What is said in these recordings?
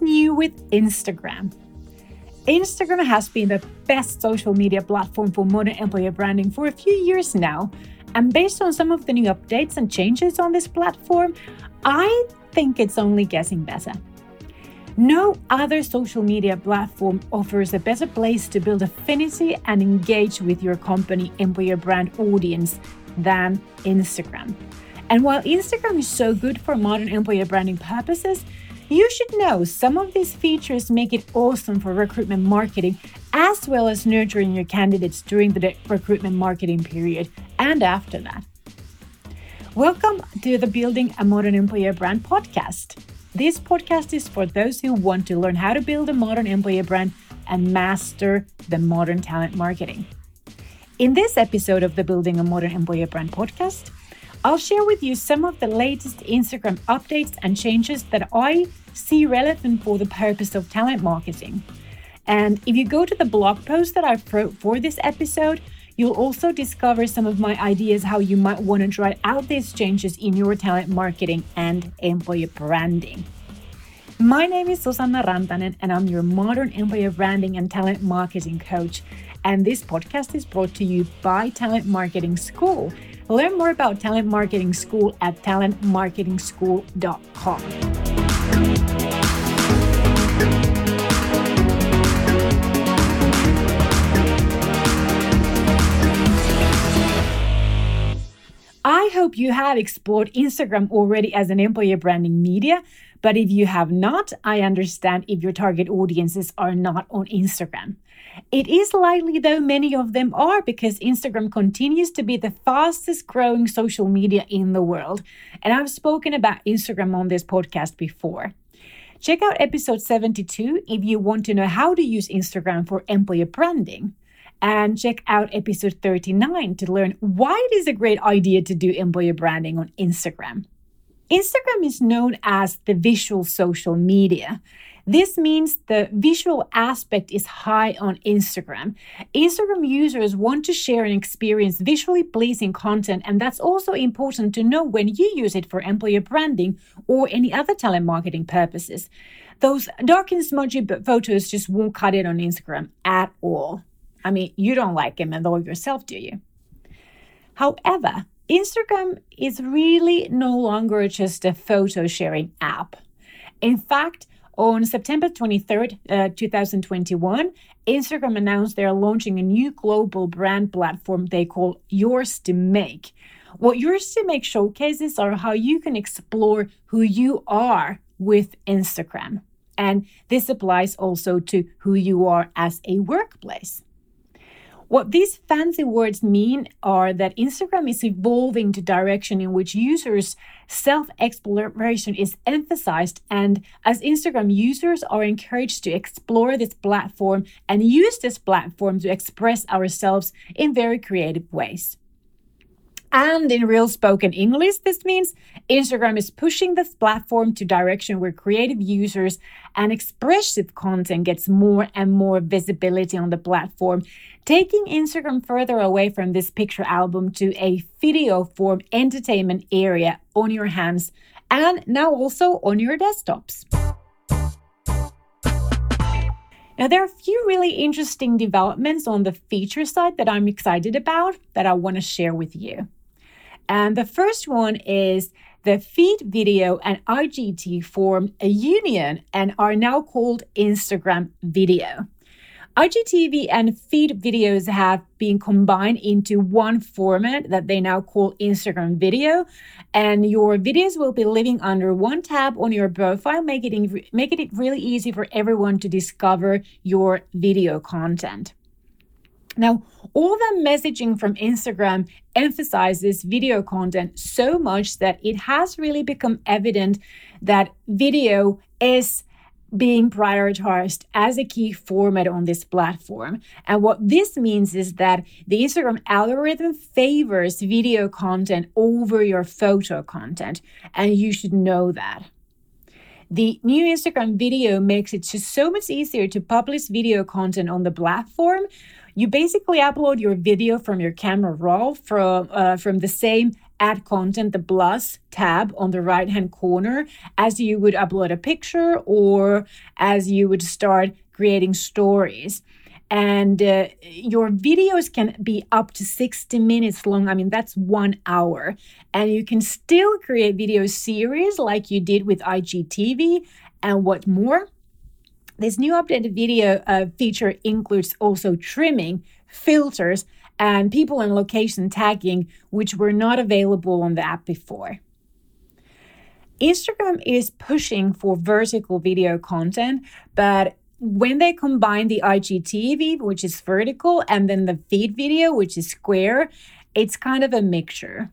new with Instagram? Instagram has been the best social media platform for modern employer branding for a few years now. And based on some of the new updates and changes on this platform, I think it's only getting better. No other social media platform offers a better place to build affinity and engage with your company employer brand audience than Instagram. And while Instagram is so good for modern employer branding purposes, you should know some of these features make it awesome for recruitment marketing as well as nurturing your candidates during the recruitment marketing period and after that. Welcome to the Building a Modern Employer Brand podcast. This podcast is for those who want to learn how to build a modern employer brand and master the modern talent marketing. In this episode of the Building a Modern Employer Brand podcast, I'll share with you some of the latest Instagram updates and changes that I see relevant for the purpose of talent marketing. And if you go to the blog post that I wrote for this episode, You'll also discover some of my ideas how you might want to try out these changes in your talent marketing and employer branding. My name is Susanna Rantanen, and I'm your modern employer branding and talent marketing coach. And this podcast is brought to you by Talent Marketing School. Learn more about Talent Marketing School at talentmarketingschool.com. I hope you have explored Instagram already as an employer branding media. But if you have not, I understand if your target audiences are not on Instagram. It is likely, though, many of them are because Instagram continues to be the fastest growing social media in the world. And I've spoken about Instagram on this podcast before. Check out episode 72 if you want to know how to use Instagram for employer branding and check out episode 39 to learn why it is a great idea to do employer branding on Instagram. Instagram is known as the visual social media. This means the visual aspect is high on Instagram. Instagram users want to share and experience visually pleasing content, and that's also important to know when you use it for employer branding or any other talent marketing purposes. Those dark and smudgy photos just won't cut it on Instagram at all. I mean, you don't like him at all yourself, do you? However, Instagram is really no longer just a photo sharing app. In fact, on September 23rd, uh, 2021, Instagram announced they're launching a new global brand platform they call Yours to Make. What Yours to Make showcases are how you can explore who you are with Instagram. And this applies also to who you are as a workplace. What these fancy words mean are that Instagram is evolving to direction in which users' self-exploration is emphasized and as Instagram users are encouraged to explore this platform and use this platform to express ourselves in very creative ways. And in real spoken English, this means Instagram is pushing this platform to direction where creative users and expressive content gets more and more visibility on the platform, taking Instagram further away from this picture album to a video form entertainment area on your hands and now also on your desktops. Now, there are a few really interesting developments on the feature side that I'm excited about that I want to share with you. And the first one is the feed video and IGT formed a union and are now called Instagram Video. IGTV and feed videos have been combined into one format that they now call Instagram Video, and your videos will be living under one tab on your profile, making it, making it really easy for everyone to discover your video content. Now, all the messaging from Instagram emphasizes video content so much that it has really become evident that video is being prioritized as a key format on this platform. And what this means is that the Instagram algorithm favors video content over your photo content, and you should know that. The new Instagram video makes it just so much easier to publish video content on the platform you basically upload your video from your camera raw from uh, from the same add content, the plus tab on the right hand corner, as you would upload a picture or as you would start creating stories. And uh, your videos can be up to 60 minutes long. I mean that's one hour. And you can still create video series like you did with igtv and what more this new updated video uh, feature includes also trimming filters and people and location tagging which were not available on the app before Instagram is pushing for vertical video content, but when they combine the IGTV, which is vertical, and then the feed video, which is square, it's kind of a mixture.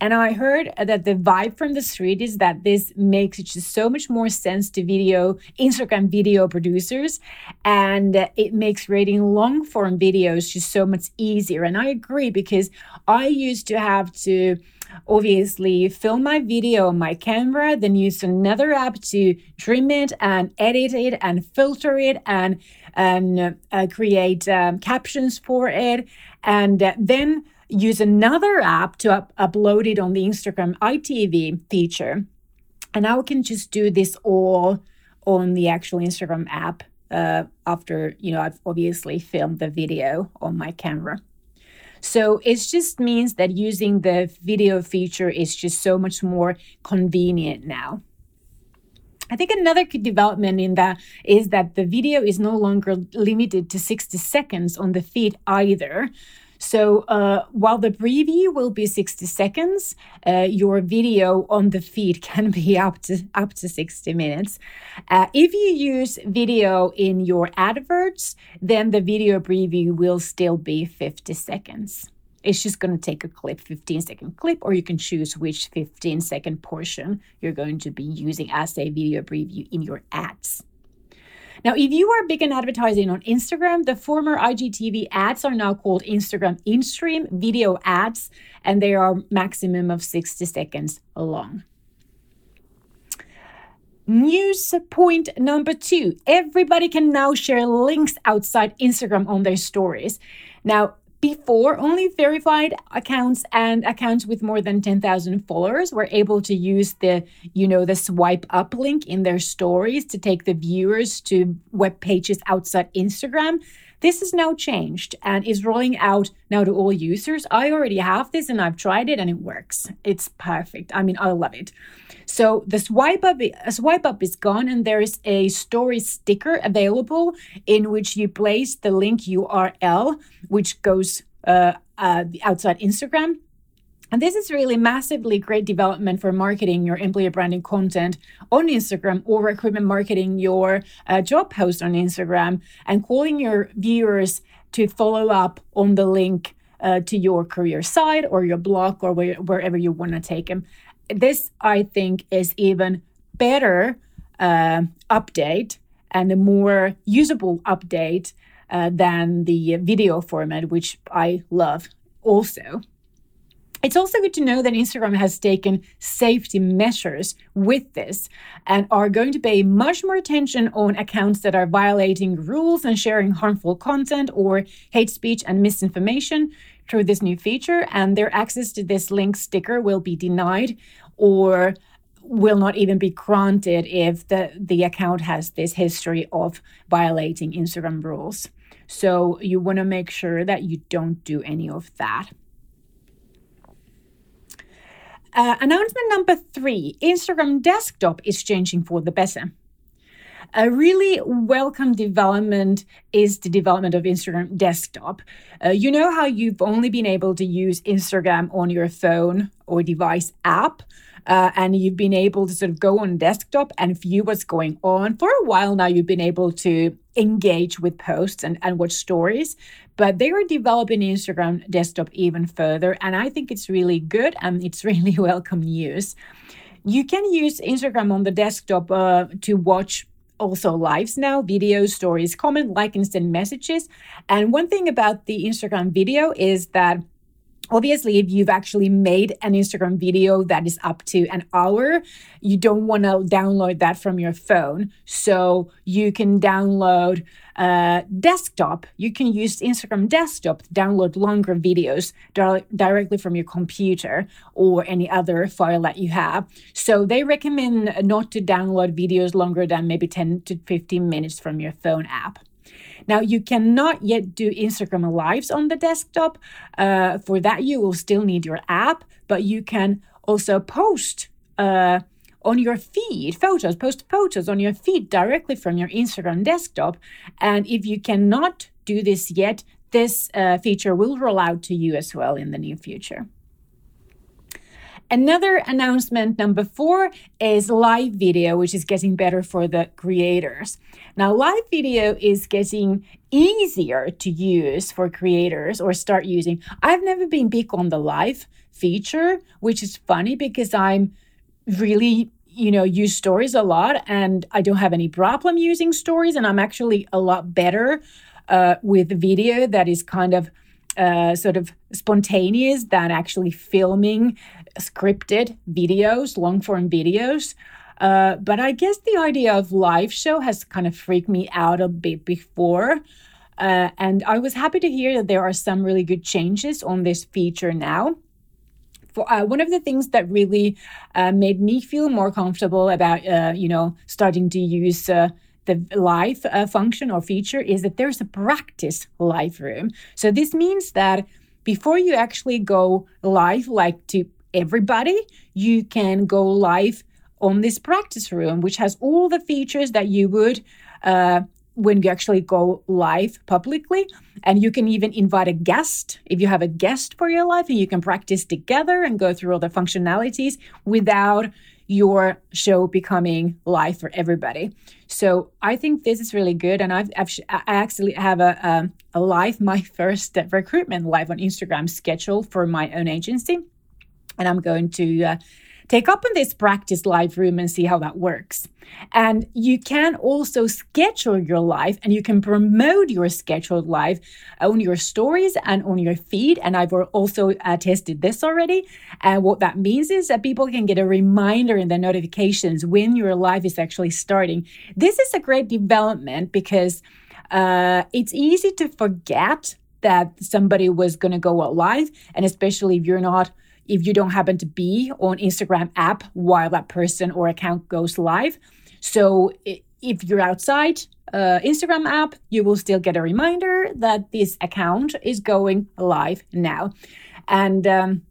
And I heard that the vibe from the street is that this makes it just so much more sense to video, Instagram video producers, and it makes creating long form videos just so much easier. And I agree because I used to have to obviously film my video on my camera, then use another app to trim it and edit it and filter it and and uh, create um, captions for it, and uh, then use another app to up- upload it on the Instagram IGTV feature. And now I can just do this all on the actual Instagram app uh, after, you know, I've obviously filmed the video on my camera. So it just means that using the video feature is just so much more convenient now. I think another development in that is that the video is no longer limited to 60 seconds on the feed either. So uh, while the preview will be 60 seconds, uh, your video on the feed can be up to up to 60 minutes. Uh, if you use video in your adverts, then the video preview will still be 50 seconds. It's just going to take a clip, 15 second clip, or you can choose which 15 second portion you're going to be using as a video preview in your ads. Now, if you are big in advertising on Instagram, the former IGTV ads are now called Instagram in-stream video ads, and they are maximum of 60 seconds long. News point number two everybody can now share links outside Instagram on their stories. Now, before, only verified accounts and accounts with more than 10,000 followers were able to use the, you know, the swipe up link in their stories to take the viewers to web pages outside Instagram. This has now changed and is rolling out now to all users. I already have this and I've tried it and it works. It's perfect. I mean, I love it. So the swipe up, swipe up is gone, and there is a story sticker available in which you place the link URL, which goes uh, uh, outside Instagram. And this is really massively great development for marketing your employer branding content on Instagram or recruitment marketing your uh, job post on Instagram and calling your viewers to follow up on the link uh, to your career site or your blog or where, wherever you want to take them. This, I think, is even better uh, update and a more usable update uh, than the video format, which I love also. It's also good to know that Instagram has taken safety measures with this and are going to pay much more attention on accounts that are violating rules and sharing harmful content or hate speech and misinformation through this new feature. And their access to this link sticker will be denied or will not even be granted if the, the account has this history of violating Instagram rules. So you want to make sure that you don't do any of that. Uh, announcement number three Instagram desktop is changing for the better. A really welcome development is the development of Instagram desktop. Uh, you know how you've only been able to use Instagram on your phone or device app, uh, and you've been able to sort of go on desktop and view what's going on. For a while now, you've been able to engage with posts and, and watch stories, but they are developing Instagram desktop even further. And I think it's really good and it's really welcome news. You can use Instagram on the desktop uh, to watch also lives now, videos, stories, comment, like, and send messages. And one thing about the Instagram video is that Obviously, if you've actually made an Instagram video that is up to an hour, you don't want to download that from your phone. So you can download uh, desktop. You can use Instagram desktop to download longer videos di- directly from your computer or any other file that you have. So they recommend not to download videos longer than maybe 10 to 15 minutes from your phone app. Now, you cannot yet do Instagram Lives on the desktop. Uh, for that, you will still need your app, but you can also post uh, on your feed photos, post photos on your feed directly from your Instagram desktop. And if you cannot do this yet, this uh, feature will roll out to you as well in the near future. Another announcement, number four, is live video, which is getting better for the creators. Now, live video is getting easier to use for creators or start using. I've never been big on the live feature, which is funny because I'm really you know use stories a lot and i don't have any problem using stories and i'm actually a lot better uh, with video that is kind of uh, sort of spontaneous than actually filming scripted videos, long form videos. Uh, but I guess the idea of live show has kind of freaked me out a bit before. Uh, and I was happy to hear that there are some really good changes on this feature now. For, uh, one of the things that really uh, made me feel more comfortable about, uh, you know, starting to use uh, the live function or feature is that there's a practice live room. So this means that before you actually go live, like to everybody, you can go live on this practice room, which has all the features that you would uh, when you actually go live publicly. And you can even invite a guest if you have a guest for your live, and you can practice together and go through all the functionalities without your show becoming live for everybody. So I think this is really good, and I've, I've I actually have a, a a live my first recruitment live on Instagram scheduled for my own agency. And I'm going to uh, take up on this practice live room and see how that works. And you can also schedule your live and you can promote your scheduled live on your stories and on your feed. And I've also uh, tested this already. And what that means is that people can get a reminder in the notifications when your live is actually starting. This is a great development because uh, it's easy to forget that somebody was going to go live. And especially if you're not if you don't happen to be on Instagram app while that person or account goes live. So if you're outside uh, Instagram app, you will still get a reminder that this account is going live now. And um,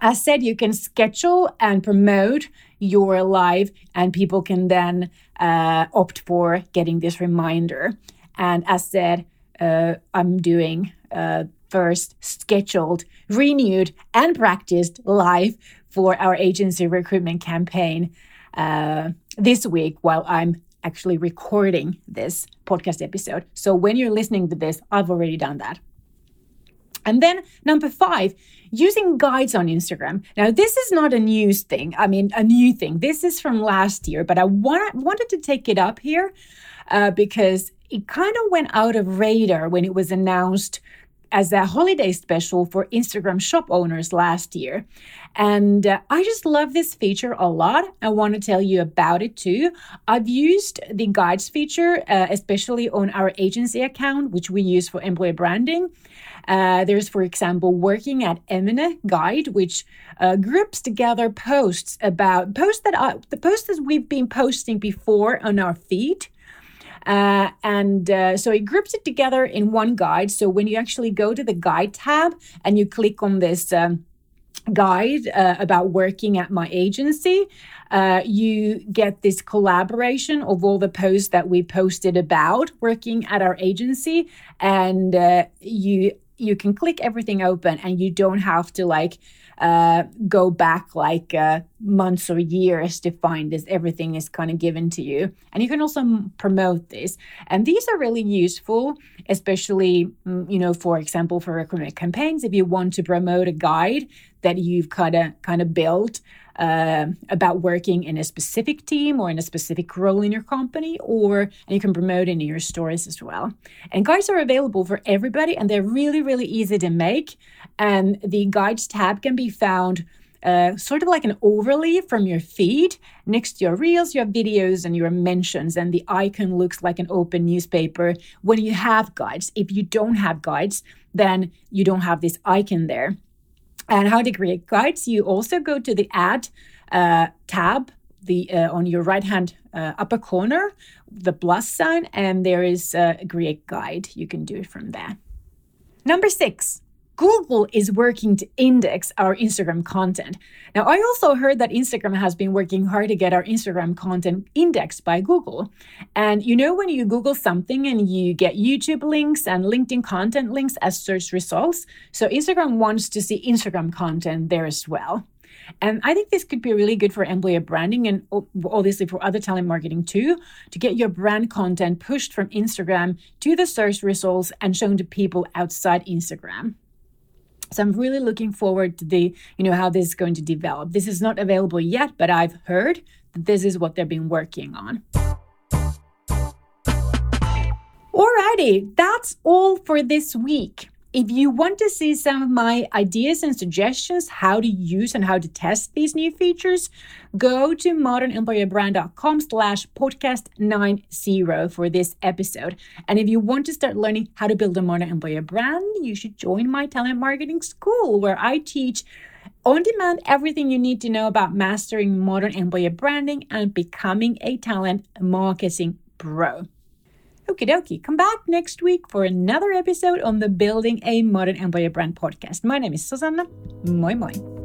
as said, you can schedule and promote your live, and people can then uh, opt for getting this reminder. And as said, uh, I'm doing uh, first scheduled, renewed, and practiced live for our agency recruitment campaign uh, this week while I'm actually recording this podcast episode. So when you're listening to this, I've already done that. And then number five, using guides on Instagram. Now, this is not a news thing. I mean, a new thing. This is from last year, but I want, wanted to take it up here uh, because it kind of went out of radar when it was announced as a holiday special for Instagram shop owners last year. And uh, I just love this feature a lot. I want to tell you about it too. I've used the guides feature, uh, especially on our agency account, which we use for employee branding. Uh, there's, for example, working at Emine guide, which uh, groups together posts about posts that are, the posts that we've been posting before on our feed uh, and uh, so it groups it together in one guide. So when you actually go to the guide tab and you click on this um, guide uh, about working at my agency, uh, you get this collaboration of all the posts that we posted about working at our agency, and uh, you you can click everything open, and you don't have to like uh, go back like uh, months or years to find this. Everything is kind of given to you. And you can also promote this. And these are really useful, especially, mm, you know, for example, for recruitment campaigns. If you want to promote a guide that you've kind of kind of built uh, about working in a specific team or in a specific role in your company, or and you can promote in your stories as well. And guides are available for everybody, and they're really really easy to make. And the guides tab can be found uh, sort of like an overlay from your feed next to your reels, your videos, and your mentions. And the icon looks like an open newspaper when you have guides. If you don't have guides, then you don't have this icon there. And how to create guides, you also go to the add uh, tab the uh, on your right hand uh, upper corner, the plus sign, and there is a create guide. You can do it from there. Number six, Google is working to index our Instagram content. Now, I also heard that Instagram has been working hard to get our Instagram content indexed by Google. And you know, when you Google something and you get YouTube links and LinkedIn content links as search results, so Instagram wants to see Instagram content there as well. And I think this could be really good for employer branding and obviously for other talent marketing too, to get your brand content pushed from Instagram to the search results and shown to people outside Instagram. So I'm really looking forward to the, you know, how this is going to develop. This is not available yet, but I've heard that this is what they've been working on. Alrighty, that's all for this week. If you want to see some of my ideas and suggestions how to use and how to test these new features, go to modernemployerbrand.com slash podcast 90 for this episode. And if you want to start learning how to build a modern employer brand, you should join my talent marketing school where I teach on demand everything you need to know about mastering modern employer branding and becoming a talent marketing pro. Okie dokie. Come back next week for another episode on the Building a Modern Employer Brand podcast. My name is Susanna. Moi moi.